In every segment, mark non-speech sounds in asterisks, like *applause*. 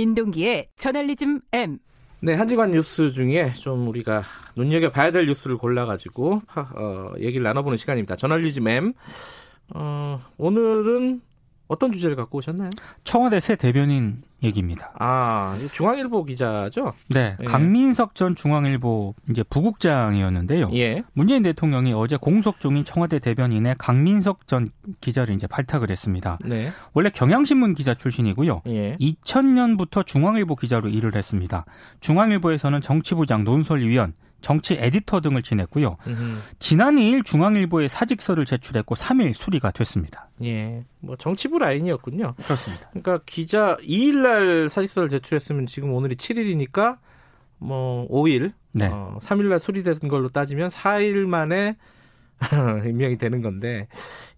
민동기의 저널리즘 M. 네, 한지관 뉴스 중에 좀 우리가 눈여겨봐야 될 뉴스를 골라가지고 어, 얘기를 나눠보는 시간입니다. 저널리즘 M. 어, 오늘은 어떤 주제를 갖고 오셨나요? 청와대 새 대변인 얘기입니다. 아, 중앙일보 기자죠? 네, 예. 강민석 전 중앙일보 이제 부국장이었는데요. 예. 문재인 대통령이 어제 공석 중인 청와대 대변인의 강민석 전 기자를 이제 발탁을 했습니다. 네. 원래 경향신문 기자 출신이고요. 예. 2000년부터 중앙일보 기자로 일을 했습니다. 중앙일보에서는 정치부장 논설위원 정치 에디터 등을 지냈고요. 음흠. 지난 2일 중앙일보에 사직서를 제출했고 3일 수리가 됐습니다. 예. 뭐 정치부 라인이었군요. 그렇습니다. 그러니까 기자 2일 날 사직서를 제출했으면 지금 오늘이 7일이니까 뭐 5일, 네. 어, 3일 날 수리된 걸로 따지면 4일 만에 *laughs* 임명이 되는 건데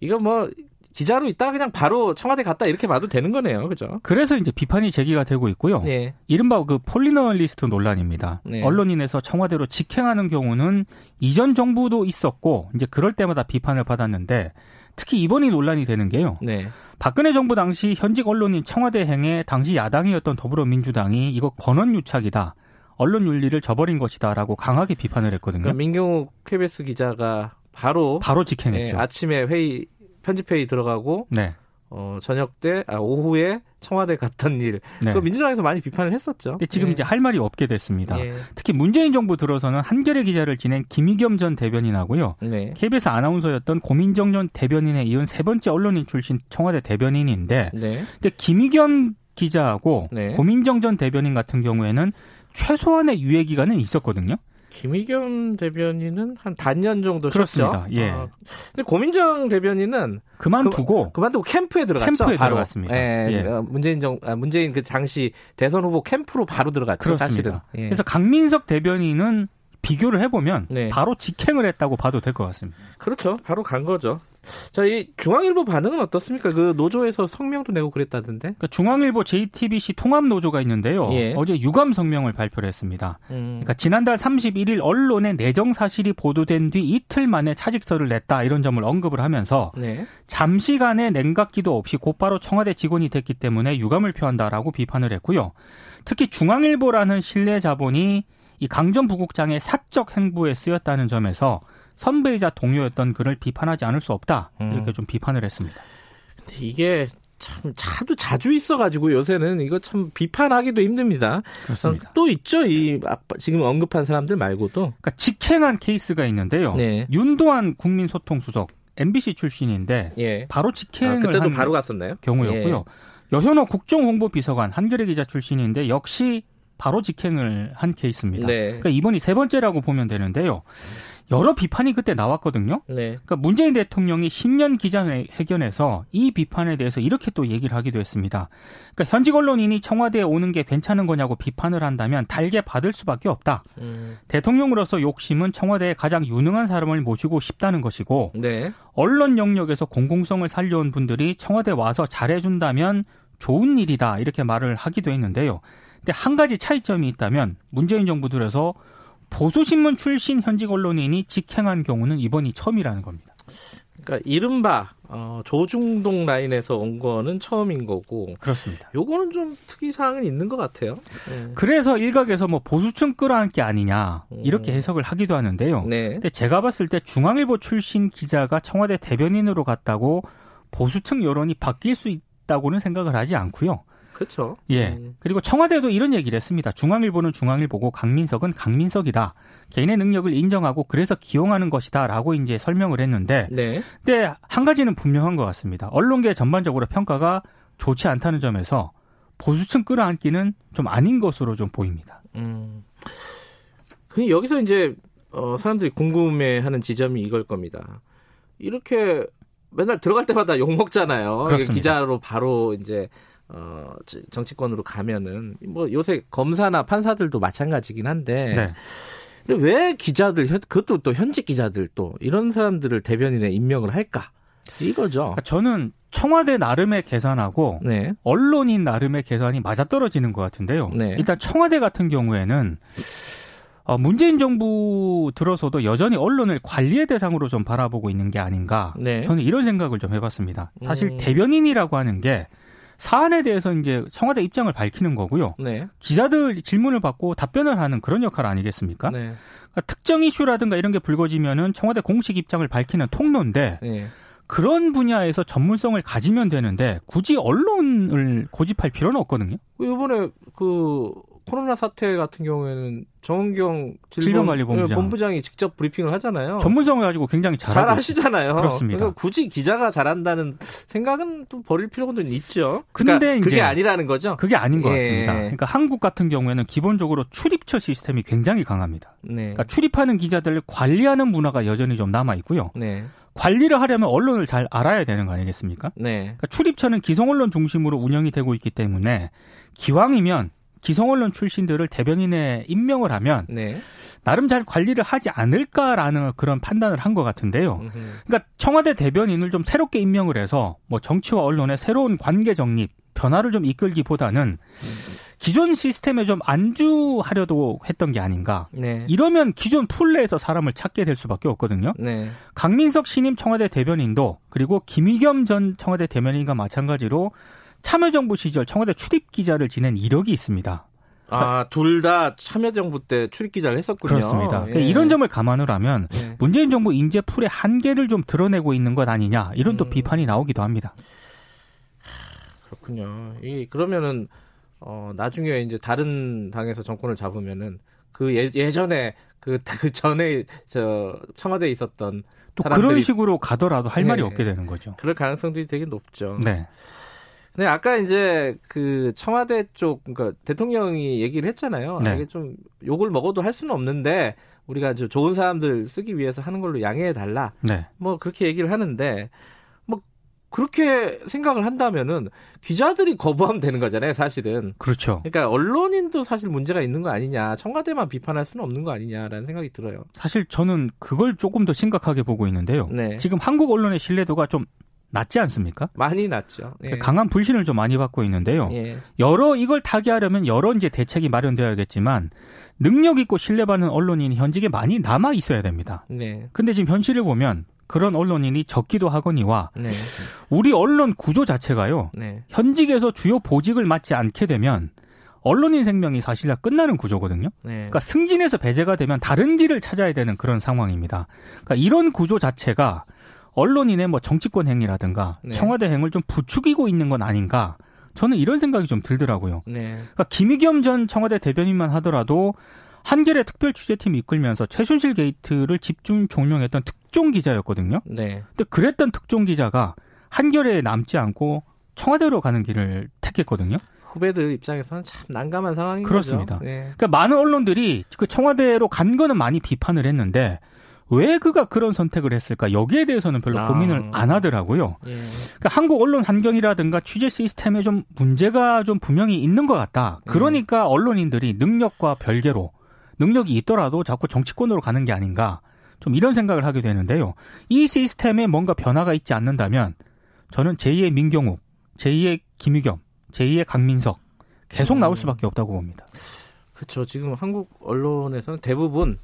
이거 뭐 기자로 있다가 그냥 바로 청와대 갔다 이렇게 봐도 되는 거네요. 그죠? 그래서 이제 비판이 제기가 되고 있고요. 네. 이른바 그 polinalist 논란입니다. 네. 언론인에서 청와대로 직행하는 경우는 이전 정부도 있었고 이제 그럴 때마다 비판을 받았는데 특히 이번이 논란이 되는 게요. 네. 박근혜 정부 당시 현직 언론인 청와대 행에 당시 야당이었던 더불어민주당이 이거 권언 유착이다. 언론 윤리를 저버린 것이다라고 강하게 비판을 했거든요. 그러니까 민경욱 KBS 기자가 바로 바로 직행했죠. 네, 아침에 회의 편집회의 들어가고 네. 어, 저녁 때, 아, 오후에 청와대 갔던 일. 네. 그 민주당에서 많이 비판을 했었죠. 근데 지금 예. 이제 할 말이 없게 됐습니다. 예. 특히 문재인 정부 들어서는 한겨레 기자를 지낸 김희겸 전 대변인하고요. 네. KBS 아나운서였던 고민정 전 대변인에 이은 세 번째 언론인 출신 청와대 대변인인데. 네. 근데 김희겸 기자하고 네. 고민정 전 대변인 같은 경우에는 최소한의 유예 기간은 있었거든요. 김의겸 대변인은 한 반년 정도 그렇습니다. 쉬었죠. 예. 아, 근데 고민정 대변인은 그만두고 그, 만두고 캠프에 들어갔죠. 캠프에 바로. 들어갔습니다. 예. 예. 어, 문재인 정 아, 문재인 그 당시 대선 후보 캠프로 바로 들어갔죠. 그렇습니다. 사실은. 예. 그래서 강민석 대변인은 비교를 해보면 네. 바로 직행을 했다고 봐도 될 것 같습니다. 그렇죠. 바로 간 거죠. 자, 이 중앙일보 반응은 어떻습니까? 그 노조에서 성명도 내고 그랬다던데. 그러니까 중앙일보 JTBC 통합 노조가 있는데요. 예. 어제 유감 성명을 발표를 했습니다. 음. 그러니까 지난달 31일 언론에 내정 사실이 보도된 뒤 이틀 만에 차직서를 냈다 이런 점을 언급을 하면서 네. 잠시간의 냉각기도 없이 곧바로 청와대 직원이 됐기 때문에 유감을 표한다라고 비판을 했고요. 특히 중앙일보라는 신뢰 자본이 이 강전 부국장의 사적 행보에 쓰였다는 점에서 선배이자 동료였던 그를 비판하지 않을 수 없다 이렇게 음. 좀 비판을 했습니다. 근데 이게 참 자도 자주 있어가지고 요새는 이거 참 비판하기도 힘듭니다. 그렇습니다. 또 있죠 이 지금 언급한 사람들 말고도. 그러니까 직행한 케이스가 있는데요. 네. 윤도한 국민소통수석 MBC 출신인데 예. 바로 직행을 아, 그때도 바로 갔었나요? 경우였고요. 예. 여현호 국정홍보비서관 한겨레 기자 출신인데 역시 바로 직행을 한 케이스입니다. 네. 그러니까 이번이 세 번째라고 보면 되는데요. 여러 비판이 그때 나왔거든요. 네. 그러니까 문재인 대통령이 신년 기자회견에서 이 비판에 대해서 이렇게 또 얘기를 하기도 했습니다. 그러니까 현직 언론인이 청와대에 오는 게 괜찮은 거냐고 비판을 한다면 달게 받을 수밖에 없다. 음. 대통령으로서 욕심은 청와대에 가장 유능한 사람을 모시고 싶다는 것이고 네. 언론 영역에서 공공성을 살려온 분들이 청와대 와서 잘해준다면 좋은 일이다 이렇게 말을 하기도 했는데요. 근데 한 가지 차이점이 있다면 문재인 정부 들에서 보수신문 출신 현직 언론인이 직행한 경우는 이번이 처음이라는 겁니다. 그러니까 이른바 어, 조중동 라인에서 온 거는 처음인 거고 그렇습니다. 요거는 좀 특이 사항은 있는 것 같아요. 네. 그래서 일각에서 뭐 보수층 끌어안기 아니냐 이렇게 음. 해석을 하기도 하는데요. 네. 근데 제가 봤을 때 중앙일보 출신 기자가 청와대 대변인으로 갔다고 보수층 여론이 바뀔 수 있다고는 생각을 하지 않고요. 그렇죠. 예. 음. 그리고 청와대도 이런 얘기를 했습니다. 중앙일보는 중앙일보고 강민석은 강민석이다. 개인의 능력을 인정하고 그래서 기용하는 것이다라고 이제 설명을 했는데 네. 근데 한 가지는 분명한 것 같습니다. 언론계 전반적으로 평가가 좋지 않다는 점에서 보수층 끌어안기는 좀 아닌 것으로 좀 보입니다. 음. 그 여기서 이제 어, 사람들이 궁금해하는 지점이 이걸 겁니다. 이렇게 맨날 들어갈 때마다 욕 먹잖아요. 기자로 바로 이제 어, 정치권으로 가면은 뭐 요새 검사나 판사들도 마찬가지긴 한데 네. 근데 왜 기자들 그것도 또 현직 기자들 또 이런 사람들을 대변인에 임명을 할까? 이거죠. 그러니까 저는 청와대 나름의 계산하고 네. 언론인 나름의 계산이 맞아떨어지는 것 같은데요. 네. 일단 청와대 같은 경우에는 어, 문재인 정부 들어서도 여전히 언론을 관리의 대상으로 좀 바라보고 있는 게 아닌가. 네. 저는 이런 생각을 좀 해봤습니다. 사실 음. 대변인이라고 하는 게 사안에 대해서 이제 청와대 입장을 밝히는 거고요. 네. 기자들 질문을 받고 답변을 하는 그런 역할 아니겠습니까? 네. 그러니까 특정 이슈라든가 이런 게 불거지면은 청와대 공식 입장을 밝히는 통로인데 네. 그런 분야에서 전문성을 가지면 되는데 굳이 언론을 고집할 필요는 없거든요. 이번에 그 코로나 사태 같은 경우에는 정은경 질병관리본부장 본부장 이 직접 브리핑을 하잖아요. 전문성을 가지고 굉장히 잘 하시잖아요. 그렇습니다. 그러니까 굳이 기자가 잘한다는 생각은 좀 버릴 필요가 좀 있죠. 근데 그러니까 그게 아니라는 거죠. 그게 아닌 것 예. 같습니다. 그러니까 한국 같은 경우에는 기본적으로 출입처 시스템이 굉장히 강합니다. 네. 그러니까 출입하는 기자들을 관리하는 문화가 여전히 좀 남아 있고요. 네. 관리를 하려면 언론을 잘 알아야 되는 거 아니겠습니까? 네. 그러니까 출입처는 기성 언론 중심으로 운영이 되고 있기 때문에 기왕이면 기성 언론 출신들을 대변인에 임명을 하면 네. 나름 잘 관리를 하지 않을까라는 그런 판단을 한 것 같은데요. 음흠. 그러니까 청와대 대변인을 좀 새롭게 임명을 해서 뭐 정치와 언론의 새로운 관계 정립, 변화를 좀 이끌기보다는 기존 시스템에 좀 안주하려도 했던 게 아닌가. 네. 이러면 기존 풀내에서 사람을 찾게 될 수밖에 없거든요. 네. 강민석 신임 청와대 대변인도 그리고 김의겸 전 청와대 대변인과 마찬가지로 참여정부 시절 청와대 출입 기자를 지낸 이력이 있습니다. 아, 둘 다 참여정부 때 출입 기자를 했었군요. 그렇습니다. 예. 이런 점을 감안을 하면 예. 문재인 정부 인재 풀의 한계를 좀 드러내고 있는 것 아니냐 이런 또 음. 비판이 나오기도 합니다. 그렇군요. 이 그러면은 어 나중에 이제 다른 당에서 정권을 잡으면은 그 예, 예전에 그, *laughs* 그 전에 저 청와대에 있었던 또 그런 식으로 가더라도 할 네. 말이 없게 되는 거죠. 그럴 가능성들이 되게 높죠. 네. 근데 아까 이제 그 청와대 쪽 그러니까 대통령이 얘기를 했잖아요. 네. 이게 좀 욕을 먹어도 할 수는 없는데 우리가 저 좋은 사람들 쓰기 위해서 하는 걸로 양해해 달라. 네. 뭐 그렇게 얘기를 하는데 뭐 그렇게 생각을 한다면은 기자들이 거부하면 되는 거잖아요, 사실은. 그렇죠. 그러니까 언론인도 사실 문제가 있는 거 아니냐, 청와대만 비판할 수는 없는 거 아니냐라는 생각이 들어요. 사실 저는 그걸 조금 더 심각하게 보고 있는데요. 네. 지금 한국 언론의 신뢰도가 좀 낮지 않습니까? 많이 낮죠. 예. 강한 불신을 좀 많이 받고 있는데요. 예. 여러 이걸 타개하려면 여러 이제 대책이 마련되어야겠지만 능력 있고 신뢰받는 언론인이 현직에 많이 남아 있어야 됩니다. 네. 근데 지금 현실을 보면 그런 언론인이 적기도 하거니와 네. 우리 언론 구조 자체가요. 네. 현직에서 주요 보직을 맡지 않게 되면 언론인 생명이 사실 다 끝나는 구조거든요. 네. 그러니까 승진해서 배제가 되면 다른 길을 찾아야 되는 그런 상황입니다. 그러니까 이런 구조 자체가 언론인의 뭐 정치권 행위라든가 네. 청와대 행을 좀 부추기고 있는 건 아닌가. 저는 이런 생각이 좀 들더라고요. 네. 그러니까 김의겸 전 청와대 대변인만 하더라도 한겨레 특별 취재팀 이끌면서 최순실 게이트를 집중 종명했던 특종 기자였거든요. 네. 근데 그랬던 특종 기자가 한겨레에 남지 않고 청와대로 가는 길을 택했거든요. 후배들 입장에서는 참 난감한 상황인 그렇습니다. 거죠. 네. 그러니까 많은 언론들이 그 청와대로 간 거는 많이 비판을 했는데 왜 그가 그런 선택을 했을까 여기에 대해서는 별로 아. 고민을 안 하더라고요. 예. 그러니까 한국 언론 환경이라든가 취재 시스템에 좀 문제가 좀 분명히 있는 것 같다. 그러니까 음. 언론인들이 능력과 별개로 능력이 있더라도 자꾸 정치권으로 가는 게 아닌가. 좀 이런 생각을 하게 되는데요. 이 시스템에 뭔가 변화가 있지 않는다면 저는 제2의 민경욱, 제2의 김유겸, 제2의 강민석 계속 나올 음. 수밖에 없다고 봅니다. 그렇죠. 지금 한국 언론에서는 대부분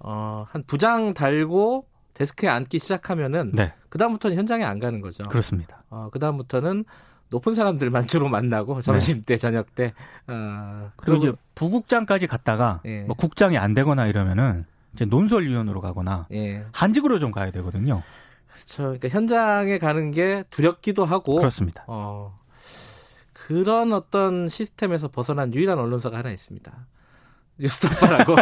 어, 한 부장 달고 데스크에 앉기 시작하면은 네. 그다음부터는 현장에 안 가는 거죠. 그렇습니다. 어, 그다음부터는 높은 사람들만 *laughs* 주로 만나고 점심 네. 때, 저녁 때. 어, 그리고 이제 부국장까지 갔다가 예. 뭐 국장이 안 되거나 이러면은 이제 논설위원으로 가거나 예. 한직으로 좀 가야 되거든요. 그렇죠. 그러니까 현장에 가는 게 두렵기도 하고 그렇습니다. 어, 그런 어떤 시스템에서 벗어난 유일한 언론사가 하나 있습니다. 뉴스타파라고.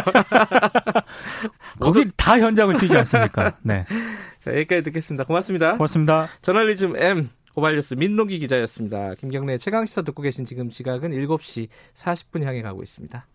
*laughs* 거기 다 현장은 튀지 않습니까? 네. *laughs* 자, 여기까지 듣겠습니다. 고맙습니다. 고맙습니다. 저널리즘 M 고발뉴스 민노기 기자였습니다. 김경래 최강 시사 듣고 계신 지금 시각은 7시 40분 향해 가고 있습니다.